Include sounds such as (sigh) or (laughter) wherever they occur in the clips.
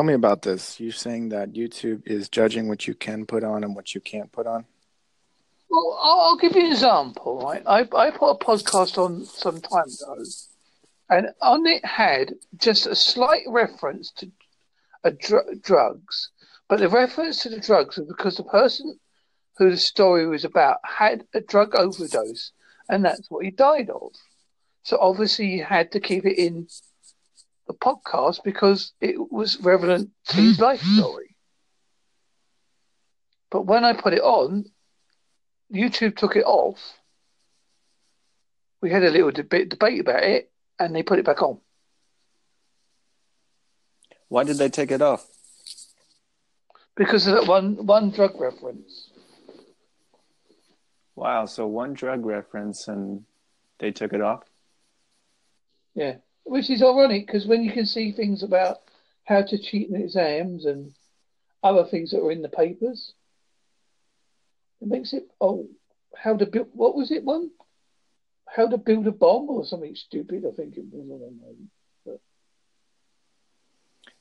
Tell me about this. You're saying that YouTube is judging what you can put on and what you can't put on? Well, I'll, I'll give you an example. Right, I I put a podcast on some time ago, and on it had just a slight reference to a dr- drugs, but the reference to the drugs was because the person who the story was about had a drug overdose, and that's what he died of. So obviously, you had to keep it in the podcast because it was relevant to his (laughs) life story. But when I put it on, YouTube took it off. We had a little debate, debate about it, and they put it back on. Why did they take it off? Because of that one one drug reference. Wow, so one drug reference and they took it off? Yeah, which is ironic because when you can see things about how to cheat in exams and other things that are in the papers, it makes it oh how to build what was it one? How to build a bomb or something stupid? I think it was. I don't know. But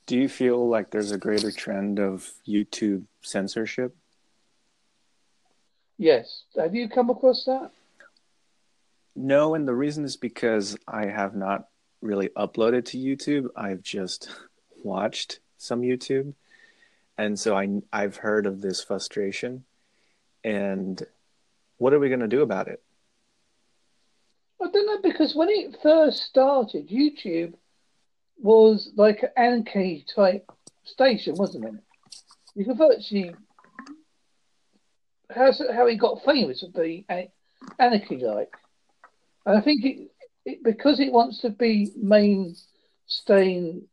Do you feel like there's a greater trend of YouTube censorship? yes, have you come across that? No, and the reason is because I have not really uploaded to YouTube. I've just (laughs) watched some YouTube. And so I I've heard of this frustration. And what are we going to do about it? I don't know because when it first started, YouTube was like an type station, wasn't it? You could virtually how's how he got famous would be anarchy like, and I think it, it because it wants to be mainstaying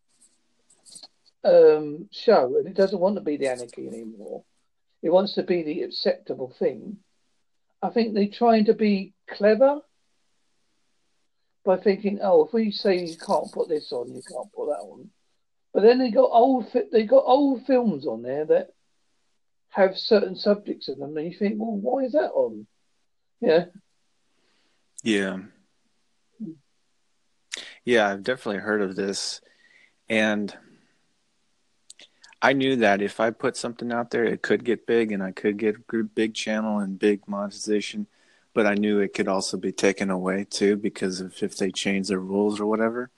um, show, and it doesn't want to be the anarchy anymore. It wants to be the acceptable thing. I think they're trying to be clever by thinking, oh, if we say you can't put this on, you can't put that on. But then they got old they got old films on there that have certain subjects in them, and you think, well, why is that on? Yeah, Yeah. Yeah, I've definitely heard of this. And I knew that if I put something out there, it could get big and I could get big channel and big monetization. But I knew it could also be taken away too because of if they change their rules or whatever.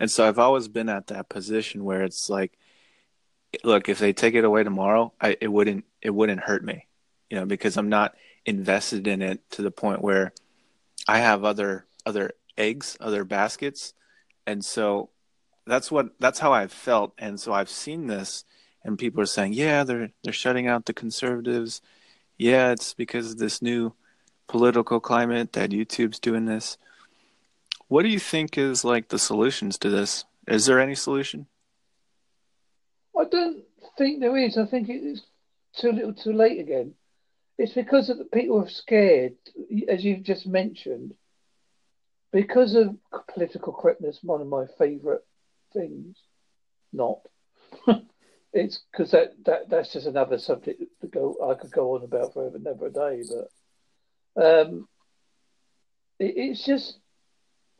And so I've always been at that position where it's like, look, if they take it away tomorrow, I, it wouldn't it wouldn't hurt me, you know, because I'm not invested in it to the point where I have other other eggs, other baskets, and so that's what that's how I've felt, and so I've seen this, and people are saying, yeah, they're they're shutting out the conservatives, yeah, it's because of this new political climate that YouTube's doing this. What do you think is like the solutions to this? Is there any solution? I don't think there is. I think it is too little, too late again. It's because of the people are scared, as you've just mentioned, because of political correctness. One of my favourite things, not. (laughs) it's because that, that that's just another subject to go. I could go on about forever, never a day. But um, it, it's just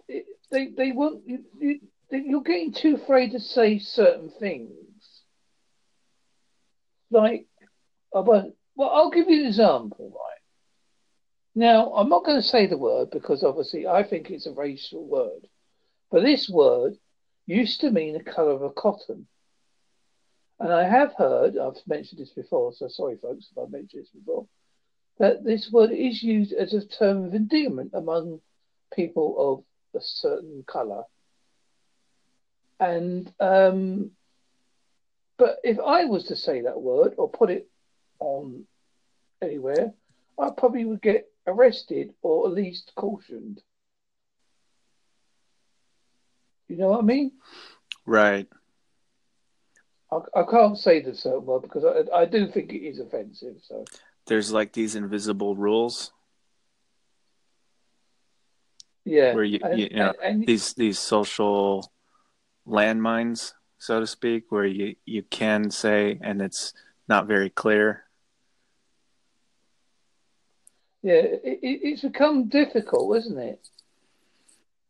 it, they they want you, you. You're getting too afraid to say certain things like I won't. Well, I'll give you an example, right? Now, I'm not going to say the word because obviously I think it's a racial word, but this word used to mean the colour of a cotton. And I have heard, I've mentioned this before, so sorry, folks, if I've mentioned this before, that this word is used as a term of endearment among people of a certain colour. And um, but if I was to say that word or put it on anywhere, I probably would get arrested or at least cautioned. You know what I mean? Right. I, I can't say this certain word because I, I do think it is offensive. So There's like these invisible rules yeah, where you, and, you know and, and these these social landmines, so to speak, where you you can say and it's not very clear. Yeah, it, it, it's become difficult, isn't it?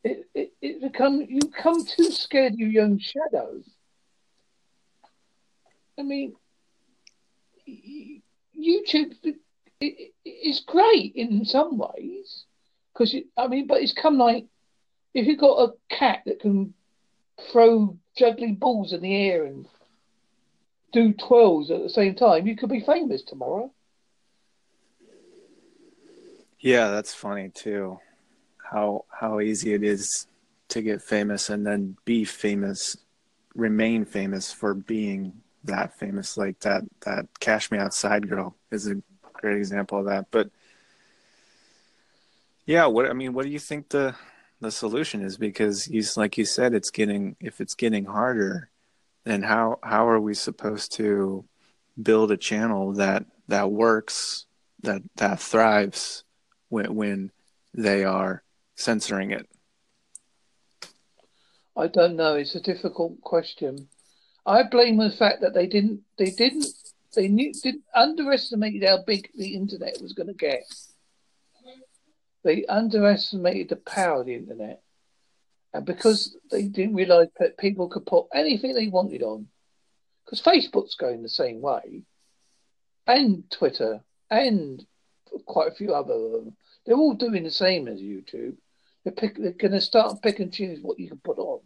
It, it? It's become you come too scared of your own shadows. I mean, YouTube is great in some ways because I mean, but it's come like if you've got a cat that can throw juggling balls in the air and do twirls at the same time, you could be famous tomorrow. Yeah, that's funny too. How how easy it is to get famous and then be famous, remain famous for being that famous. Like that that Cash Me Outside girl is a great example of that. But yeah, what I mean, what do you think the the solution is? Because you like you said, it's getting if it's getting harder, then how how are we supposed to build a channel that that works that that thrives when when they are censoring it? I don't know. It's a difficult question. I blame the fact that they didn't they didn't they knew didn't underestimate how big the internet was going to get. They underestimated the power of the internet, and because they didn't realise that people could put anything they wanted on, because Facebook's going the same way, and Twitter, and quite a few other of them, they're all doing the same as YouTube. They're, pick, they're going to start pick and choose what you can put on.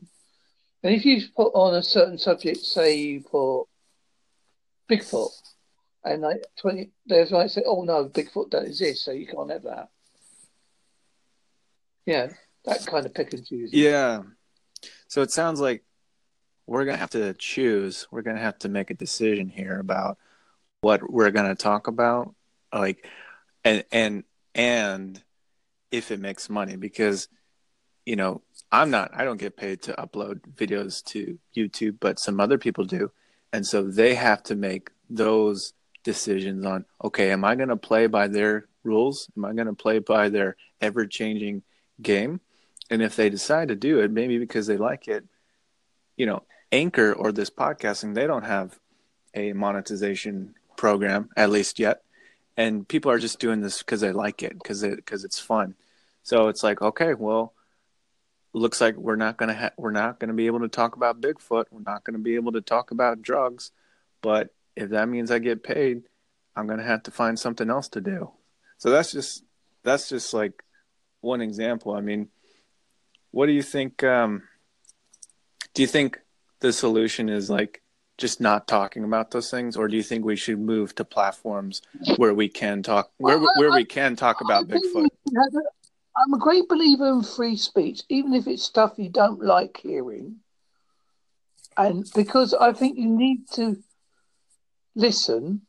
And if you put on a certain subject, say you put Bigfoot, and like twenty, there's like say, oh no, Bigfoot don't exist, so you can't have that. Yeah, that kind of pick and choose. Yeah. So it sounds like we're gonna have to choose. We're gonna have to make a decision here about what we're gonna talk about, like, and and and if it makes money because you know i'm not i don't get paid to upload videos to youtube but some other people do. And so they have to make those decisions on okay am i going to play by their rules? Am i going to play by their ever changing game? And if they decide to do it maybe because they like it you know anchor or this podcasting they don't have a monetization program at least yet and people are just doing this because they like it because it because it's fun. So it's like okay well looks like we're not gonna ha- we're not gonna be able to talk about bigfoot. We're not gonna be able to talk about drugs. But if that means i get paid i'm gonna have to find something else to do. So that's just that's just like one example. I mean what do you think um do you think the solution is like just not talking about those things, or do you think we should move to platforms where we can talk where well, where I, we can talk about Bigfoot? I'm a great believer in free speech, even if it's stuff you don't like hearing, and because I think you need to listen,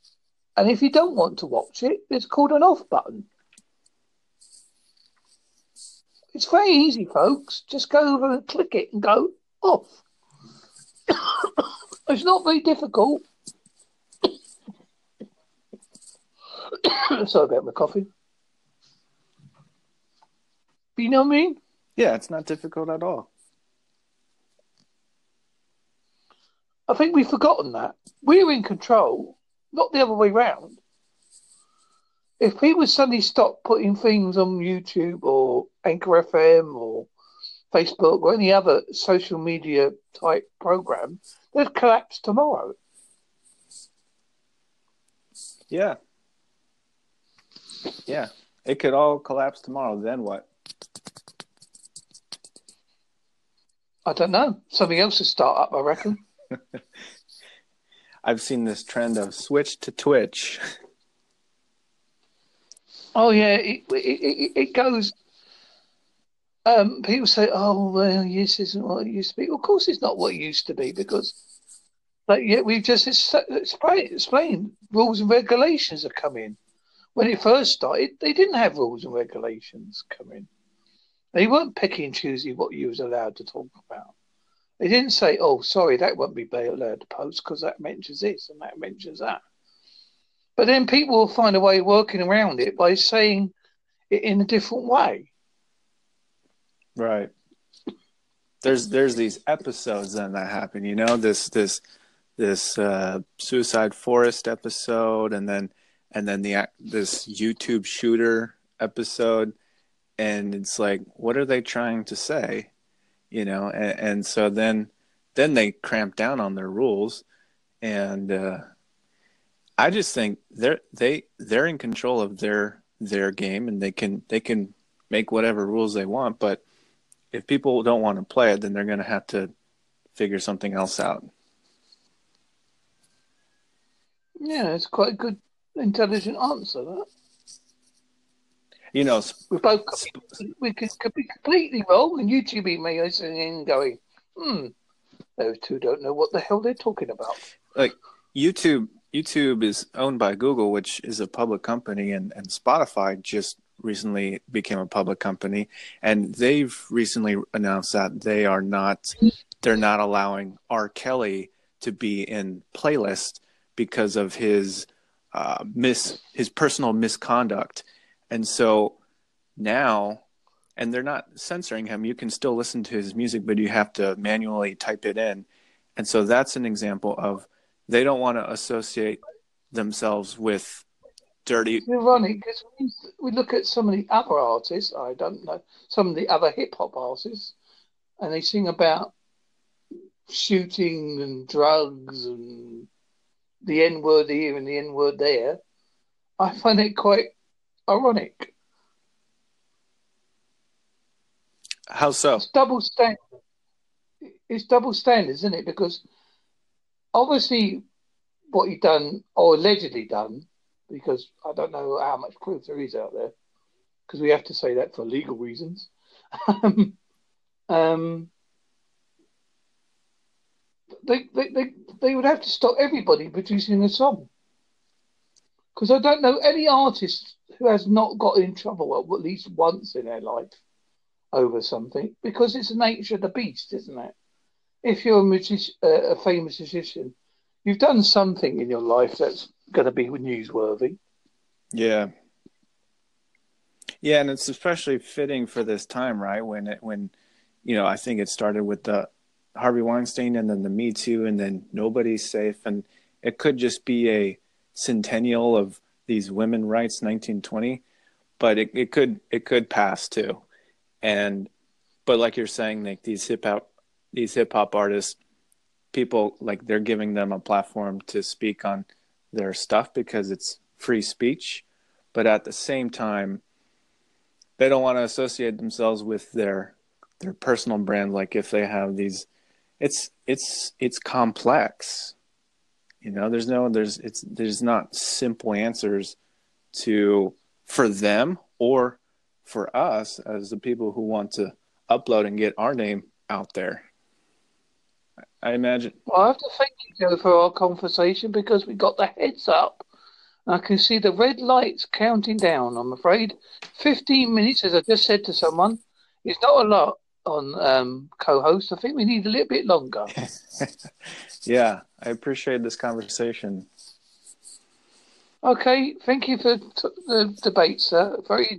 and if you don't want to watch it, it's called an off button. It's very easy, folks. Just go over and click it and go off. (coughs) It's not very difficult. (coughs) Sorry about my coffee. But you know what I mean? Yeah, it's not difficult at all. I think we've forgotten that. We're in control, not the other way round. If people suddenly stop putting things on YouTube or Anchor FM or Facebook or any other social media type program, they'd collapse tomorrow. Yeah. Yeah. It could all collapse tomorrow. Then what? I don't know. Something else to start up, I reckon. (laughs) I've seen this trend of switch to Twitch. Oh yeah, it it, it, it goes um, people say, "Oh, well, this isn't what it used to be." Of course, it's not what it used to be because, like, yeah, we've just explained rules and regulations have come in. When it first started, they didn't have rules and regulations coming. They weren't picking and choosing what you was allowed to talk about. They didn't say, "Oh, sorry, that won't be allowed to post because that mentions this and that mentions that." But then people will find a way of working around it by saying it in a different way. Right. There's there's these episodes then that happen, you know, this this this uh, suicide forest episode, and then and then the this YouTube shooter episode, and it's like, what are they trying to say, you know? And, and so then then they cramp down on their rules, and uh, I just think they're they they're in control of their their game, and they can they can make whatever rules they want. But if people don't want to play it, then they're going to have to figure something else out. Yeah, it's quite a good, intelligent answer. That you know, we both we could, could be completely wrong, and you two be me listening going, hmm, those two don't know what the hell they're talking about. Like YouTube, YouTube is owned by Google, which is a public company, and and Spotify just recently became a public company, and they've recently announced that they are not, they're not allowing R. Kelly to be in playlist because of his uh, mis his personal misconduct and so now, and they're not censoring him, you can still listen to his music, but you have to manually type it in. And so that's an example of they don't want to associate themselves with dirty. It's ironic because we look at some of the other artists, I don't know, some of the other hip hop artists, and they sing about shooting and drugs and the N word here and the N word there. I find it quite ironic. How so? It's double standard. It's double standard, isn't it? Because obviously, what he done or allegedly done, because I don't know how much proof there is out there, because we have to say that for legal reasons. (laughs) um, they, they, they, they would have to stop everybody producing a song. Because I don't know any artist who has not got in trouble at least once in their life over something because it's the nature of the beast, isn't it? If you're a, uh, a famous musician, you've done something in your life that's going to be newsworthy. Yeah. Yeah, and it's especially fitting for this time, right? When it when you know, I think it started with the Harvey Weinstein and then the Me Too and then nobody's safe and it could just be a centennial of these women rights 1920 but it, it could it could pass too and but like you're saying like these hip hop these hip hop artists people like they're giving them a platform to speak on their stuff because it's free speech but at the same time they don't want to associate themselves with their their personal brand like if they have these it's it's it's complex you know, there's no there's it's there's not simple answers to for them or for us as the people who want to upload and get our name out there. I imagine. Well, I have to thank you, Joe, for our conversation because we got the heads up. I can see the red lights counting down. I'm afraid 15 minutes, as I just said to someone, is not a lot on um, co-host. I think we need a little bit longer. (laughs) yeah, I appreciate this conversation. Okay, thank you for t- the debate, sir. Very